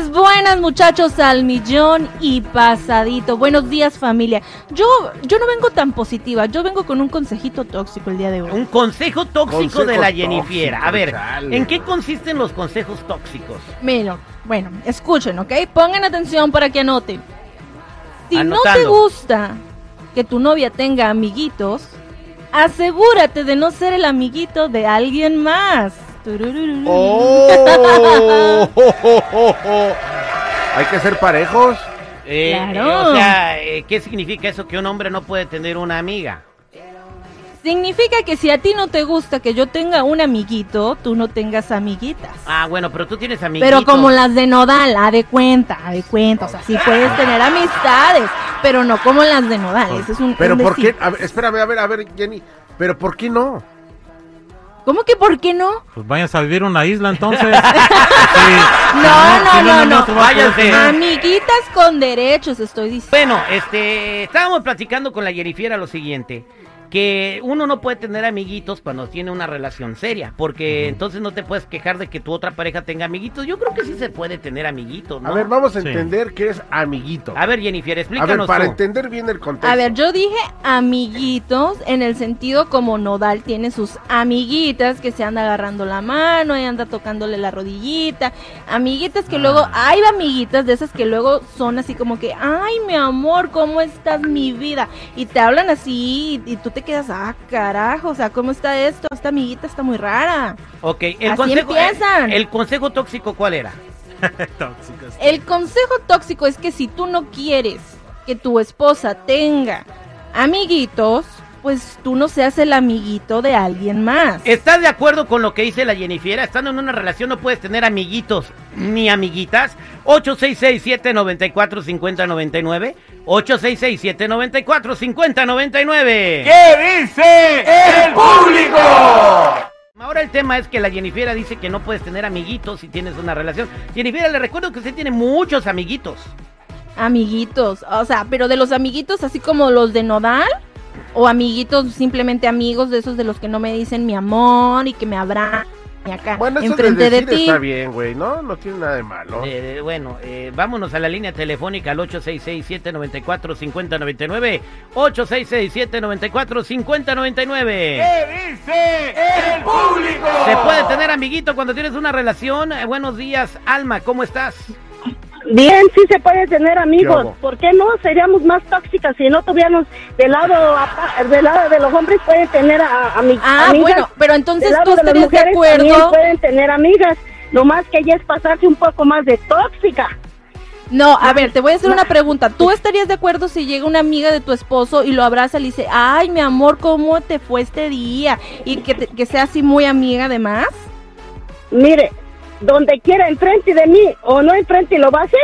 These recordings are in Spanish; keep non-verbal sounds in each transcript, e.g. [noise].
Buenas, buenas muchachos al millón y pasadito. Buenos días familia. Yo, yo no vengo tan positiva, yo vengo con un consejito tóxico el día de hoy. Un consejo tóxico Consejo de la Jennifer. A ver. ¿en qué consisten los consejos tóxicos? Mira, bueno, escuchen, ¿ok? Pongan atención para que anoten. Si no te gusta que tu novia tenga amiguitos, asegúrate de no ser el amiguito de alguien más. Tururururu. ¡Oh! Hay que ser parejos. Eh, Claro. eh, o sea, eh, ¿qué significa eso que un hombre no puede tener una amiga? Significa que si a ti no te gusta que yo tenga un amiguito, tú no tengas amiguitas. Ah, bueno, pero tú tienes amiguitos. Pero como las de Nodal, a de cuenta, a de cuenta. O sea, sí puedes tener amistades, pero no como las de Nodal. Ese es un Pero un ¿por qué? A ver, espérame, a ver, a ver, Jenny. ¿Pero por qué no? ¿Cómo que por qué no? Pues váyanse a vivir una isla entonces. [laughs] Sí. No, no, no, no. Váyanse. tener. Amiguitas con derechos, estoy diciendo. Bueno, este, estábamos platicando con la Jennifer lo siguiente, que uno no puede tener amiguitos cuando tiene una relación seria, porque entonces no te puedes quejar de que tu otra pareja tenga amiguitos. Yo creo que sí se puede tener amiguitos, ¿no? A ver, vamos a Sí. entender qué es amiguito. A ver, Jennifer, A explícanos ver, para tú. entender bien el contexto. A ver, yo dije amiguitos en el sentido como Nodal tiene sus amiguitas que se anda agarrando la mano y anda tocándole la rodillita. Amiguitas que luego, hay amiguitas de esas que luego son así como que, ay, mi amor, ¿cómo estás, mi vida? Y te hablan así y, y tú te quedas, ah, carajo, o sea, ¿cómo está esto? Esta amiguita está muy rara. Ok, el Así consejo, empiezan. eh, el consejo tóxico, ¿cuál era? [laughs] El consejo tóxico es que si tú no quieres que tu esposa tenga amiguitos, pues tú no seas el amiguito de alguien más. ¿Estás de acuerdo con lo que dice la Jennifer? Estando en una relación no puedes tener amiguitos ni amiguitas. 866-794-5099. 866-794-5099. ¿Qué dice el público? Ahora el tema es que la Jennifer dice que no puedes tener amiguitos si tienes una relación. Jennifer, le recuerdo que usted tiene muchos amiguitos. Amiguitos, o sea, pero de los amiguitos así como los de Nodal o amiguitos simplemente amigos de esos de los que no me dicen mi amor y que me abran acá Bueno, eso de enfrente de, decir ti. está bien, güey, ¿no? No tiene nada de malo. Eh, bueno, eh, vámonos a la línea telefónica al 866-794-5099. 866-794-5099. dice el público? ¿Se puede tener amiguito cuando tienes una relación? Eh, buenos días, Alma, ¿cómo estás? Bien, sí se puede tener ¿Qué amigos. hubo? ¿Por qué no? Seríamos más tóxicas si no tuviéramos del lado del lado de los hombres pueden tener a, a mi- Ah, amigas. bueno, pero entonces tú de las de también acuerdo. pueden tener amigas. Lo más que ella es pasarse un poco más de tóxica. No, a ver, te voy a hacer una pregunta. ¿Tú estarías de acuerdo si llega una amiga de tu esposo y lo abraza y le dice, ay, mi amor, ¿cómo te fue este día? Y que, te- que sea así muy amiga además. Mire, donde quiera enfrente de mí o no enfrente lo va a hacer.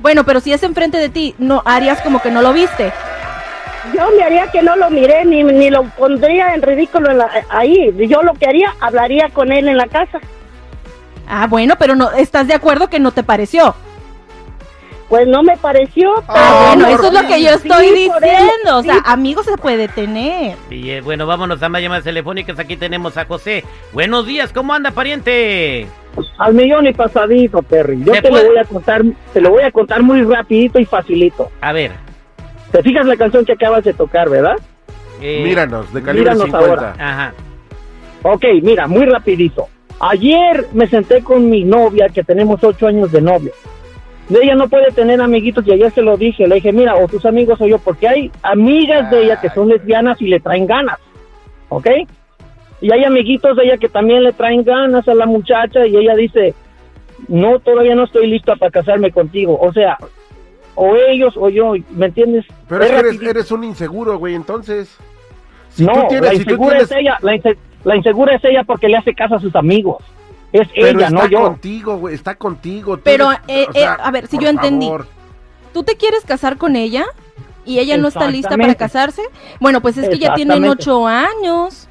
Bueno, pero si es enfrente de ti, no harías como que no lo viste. Yo me haría que no lo miré ni, ni lo pondría en ridículo en la- ahí. Yo lo que haría, hablaría con él en la casa. Ah, bueno, pero no estás de acuerdo que no te pareció. Pues no me pareció. Ah, bueno, eso es lo que yo sí, estoy diciendo. O sea, sí. amigos se puede tener. Y bueno, vámonos a más llamadas telefónicas. Aquí tenemos a José. Buenos días, ¿cómo anda, pariente? Al millón y pasadito, Perry. Yo ¿Se te puede? lo voy a contar, te lo voy a contar muy rapidito y facilito. A ver. ¿Te fijas la canción que acabas de tocar, verdad? eh, Míranos, de calibre míranos 50. ahora. Ajá. Ok, mira, muy rapidito. Ayer me senté con mi novia, que tenemos ocho años de novia. Ella no puede tener amiguitos y ayer se lo dije. Le dije, mira, o tus amigos o yo, porque hay amigas de ella que son lesbianas y le traen ganas. ¿Ok? Y hay amiguitos de ella que también le traen ganas a la muchacha y ella dice, no, todavía no estoy lista para casarme contigo. O sea, o ellos o yo, ¿me entiendes? Pero es que eres, eres un inseguro, güey, entonces. Si no, tú tienes, la si tú insegura tienes, es ella, la, inse- la insegura es ella porque le hace caso a sus amigos. Es pero ella, está no yo. contigo, güey, está contigo. Pero, eres- eh, o sea, eh, a ver, si yo entendí. favor. ¿Tú te quieres casar con ella? ¿Y ella no está lista para casarse? Bueno, pues es que ya tienen ocho años.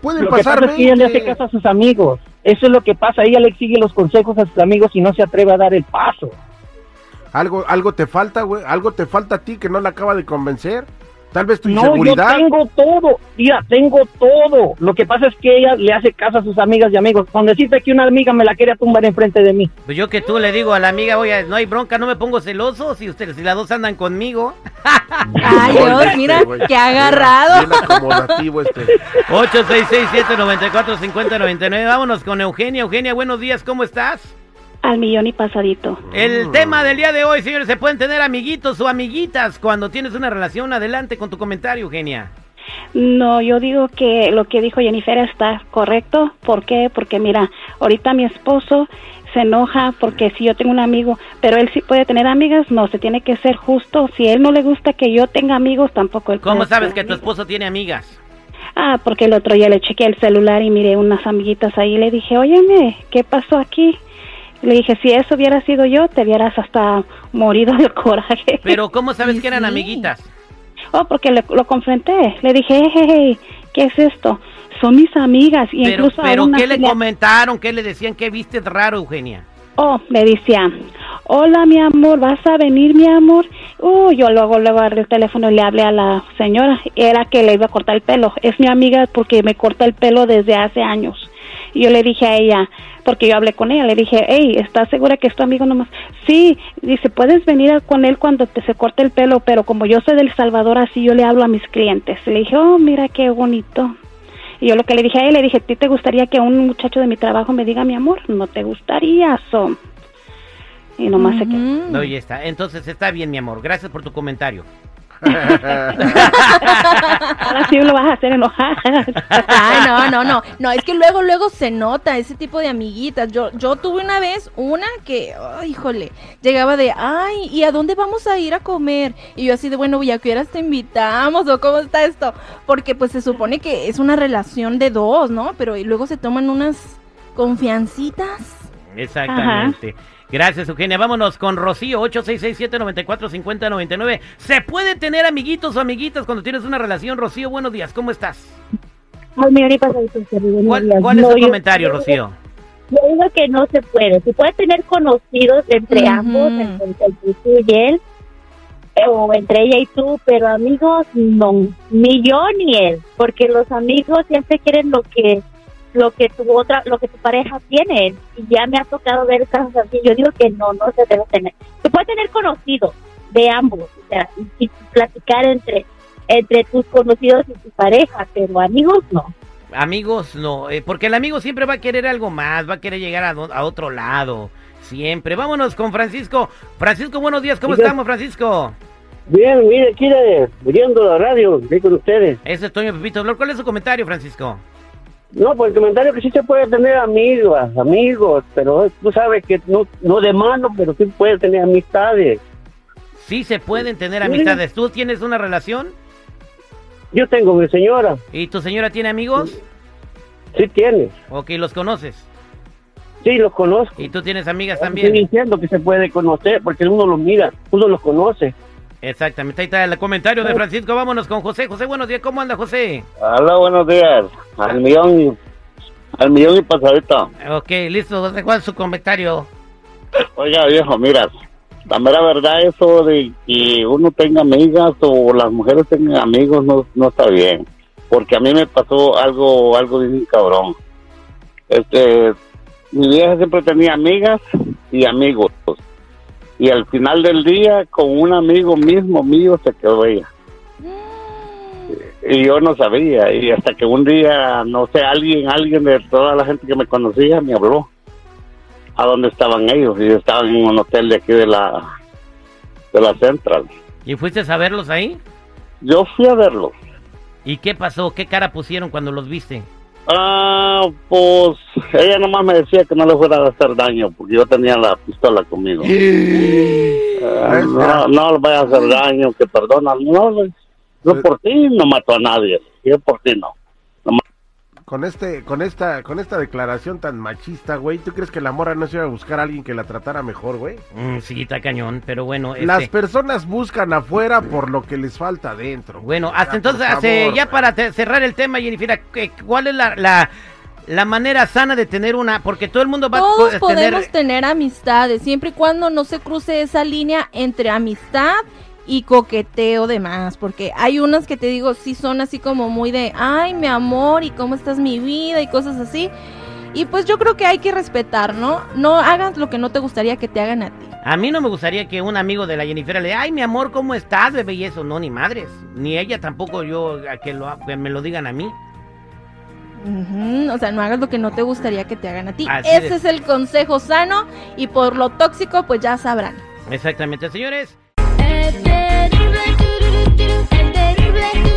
Pueden Lo que pasar pasa es que ella le hace 20. caso a sus amigos. Eso es lo que pasa. Ella le sigue los consejos a sus amigos y no se atreve a dar el paso. Algo, algo te falta, güey. Algo te falta a ti que no la acaba de convencer. Tal vez tu No, inseguridad. yo tengo todo, tía, tengo todo. Lo que pasa es que ella le hace caso a sus amigas y amigos. Con decirte que una amiga me la quería tumbar enfrente de mí. Pues yo que tú le digo a la amiga, oye, no hay bronca, no me pongo celoso si ustedes, si las dos andan conmigo. [laughs] Ay, Dios, mira, este, qué agarrado. Bien acomodativo este. [laughs] 866-794-5099. Vámonos con Eugenia. Eugenia, buenos días, ¿cómo estás? Al millón y pasadito. El tema del día de hoy, señores, se pueden tener amiguitos o amiguitas cuando tienes una relación. Adelante con tu comentario, Eugenia. No, yo digo que lo que dijo Jennifer está correcto. ¿Por qué? Porque mira, ahorita mi esposo se enoja porque si yo tengo un amigo, pero él sí puede tener amigas, no, se tiene que ser justo. Si él no le gusta que yo tenga amigos, tampoco él ¿Cómo puede sabes tener que tu esposo tiene amigas? Ah, porque el otro día le chequeé el celular y miré unas amiguitas ahí y le dije, óyeme, ¿qué pasó aquí? Le dije, si eso hubiera sido yo, te hubieras hasta morido del coraje. Pero ¿cómo sabes que eran sí. amiguitas? Oh, porque le- lo confronté. Le dije, hey, hey, hey, ¿qué es esto? Son mis amigas. Y Pero, incluso pero ¿qué le comentaron? ¿Qué le decían? ¿Qué viste raro, Eugenia? Oh, le decía, hola, mi amor, ¿vas a venir, mi amor? Uh, yo luego, luego agarré el teléfono y le hablé a la señora. Era que le iba a cortar el pelo. Es mi amiga porque me corta el pelo desde hace años. Y yo le dije a ella, porque yo hablé con ella, le dije, hey, ¿estás segura que es tu amigo nomás? Sí, dice, puedes venir con él cuando te se corte el pelo, pero como yo soy del Salvador, así yo le hablo a mis clientes. Le dije, oh, mira qué bonito. Y yo lo que le dije a él, le dije, ¿a ti te gustaría que un muchacho de mi trabajo me diga mi amor? No te gustaría, so. Y nomás se quedó. No, ya está. Entonces está bien, mi amor. Gracias por tu comentario. Ahora sí lo vas a hacer enojar. Ay, no, no, no. No, es que luego, luego se nota ese tipo de amiguitas. Yo, yo tuve una vez una que, ay, híjole, llegaba de, ay, ¿y a dónde vamos a ir a comer? Y yo así de, bueno, ¿y a qué horas te invitamos? ¿O cómo está esto? Porque pues se supone que es una relación de dos, ¿no? Pero y luego se toman unas confiancitas. Exactamente. Gracias, Eugenia. Vámonos con Rocío, 8667-945099. ¿Se puede tener amiguitos o amiguitas cuando tienes una relación? Rocío, buenos días. ¿Cómo estás? Al millón y pasadito, buenos ¿Cuál, cuál es No, tu yo- comentario, Rocío? Yo digo que no se puede. Se puede tener conocidos entre ambos, entre, entre tú y él, eh, o entre ella y tú, pero amigos no, ni yo ni él, porque los amigos siempre quieren lo que lo que tu otra, lo que tu pareja tiene, y ya me ha tocado ver casos así. Yo digo que no, no se debe tener. Se puede tener conocidos de ambos, o sea, y, y platicar entre entre tus conocidos y tu pareja, pero amigos no. Amigos, no. eh, porque el amigo siempre va a querer algo más, va a querer llegar a, do- a otro lado. Siempre. Vámonos con Francisco. Francisco, buenos días. ¿Cómo estamos, Francisco? Bien, mire, aquí de, oyendo la radio, aquí con ustedes. Ese es Toño Pepito. Flor. ¿Cuál es su comentario, Francisco? No, por el comentario que sí se puede tener amigas, amigos, pero tú sabes que no, no de mano, pero sí puede tener amistades. Sí se pueden tener Sí. amistades. ¿Tú tienes una relación? Yo tengo mi señora, ¿Y tu señora tiene amigos? sí tiene, Ok, los conoces. sí los conozco. ¿Y tú tienes amigas Estoy también? diciendo que se puede conocer, porque uno los mira, uno los conoce. Exactamente. Ahí está el comentario de Francisco. Vámonos con José. José, buenos días. ¿Cómo anda, José? Hola, buenos días. Al millón, y- al millón y pasadito. Ok, listo. José, ¿cuál es su comentario? Oiga, viejo, mira, la mera verdad eso de que uno tenga amigas o las mujeres tengan amigos no, no está bien. Porque a mí me pasó algo, algo bien cabrón. Este, mi vieja siempre tenía amigas y amigos. Y al final del día, con un amigo mismo mío se quedó ella. y yo no sabía y hasta que un día no sé alguien alguien de toda la gente que me conocía me habló a dónde estaban ellos y estaban en un hotel de aquí de la de la Central ¿Y fuiste a verlos ahí? yo fui a verlos ¿Y qué pasó? ¿Qué cara pusieron cuando los viste? Ah pues ella nomás me decía que no le fuera a hacer daño porque yo tenía la pistola conmigo. Ah, no no le vaya a hacer daño que perdona no yo por ti no mató a nadie yo por ti no Con este, con esta, con esta declaración tan machista, güey, ¿tú crees que la morra no se iba a buscar a alguien que la tratara mejor, güey? Mm, sí, está cañón, pero bueno. Este, Las personas buscan afuera por lo que les falta adentro. Bueno, hasta Ya, entonces, hace- favor, ya güey. para cerrar el tema, Jennifer, ¿qué- ¿cuál es la, la, la manera sana de tener una? Porque todo el mundo va Todos a podemos tener... tener amistades, siempre y cuando no se cruce esa línea entre amistad y coqueteo de más, porque hay unas que te digo, sí son así como muy de, ay, mi amor, y cómo estás mi vida y cosas así. Y pues yo creo que hay que respetar, ¿no? No hagas lo que no te gustaría que te hagan a ti. A mí no me gustaría que un amigo de la Jennifer le ay, mi amor, ¿cómo estás, bebé? Y eso, no, ni madres. Ni ella tampoco yo, que, lo, que me lo digan a mí. O sea, no hagas lo que no te gustaría que te hagan a ti. Así Ese de- es el consejo sano y por lo tóxico, pues ya sabrán. Exactamente, señores. do, do.